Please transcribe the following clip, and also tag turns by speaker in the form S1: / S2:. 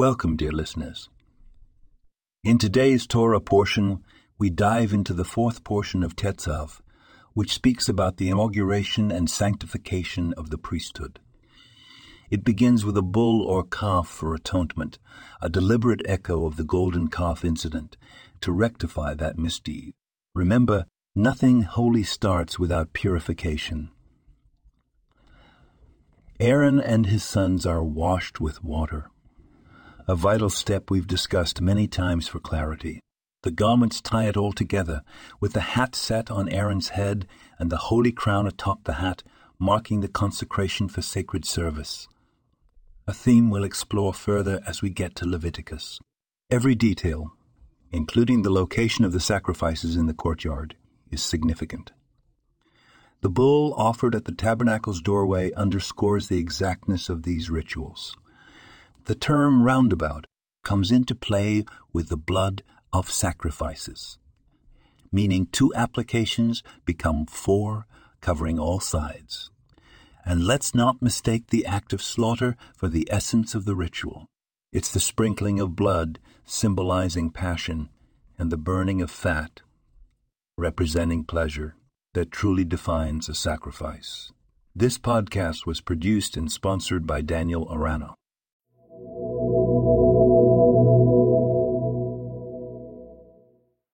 S1: Welcome, dear listeners. In today's Torah portion, we dive into the fourth portion of Tetzaveh, which speaks about the inauguration and sanctification of the priesthood. It begins with a bull or calf for atonement, a deliberate echo of the golden calf incident to rectify that misdeed. Remember, nothing holy starts without purification. Aaron and his sons are washed with water, a vital step we've discussed many times for clarity. The garments tie it all together, with the hat set on Aaron's head and the holy crown atop the hat, marking the consecration for sacred service. A theme we'll explore further as we get to Leviticus. Every detail, including the location of the sacrifices in the courtyard, is significant. The bull offered at the tabernacle's doorway underscores the exactness of these rituals. The term roundabout comes into play with the blood of sacrifices, meaning two applications become four, covering all sides. And let's not mistake the act of slaughter for the essence of the ritual. It's the sprinkling of blood, symbolizing passion, and the burning of fat, representing pleasure that truly defines a sacrifice. This podcast was produced and sponsored by Daniel Arano.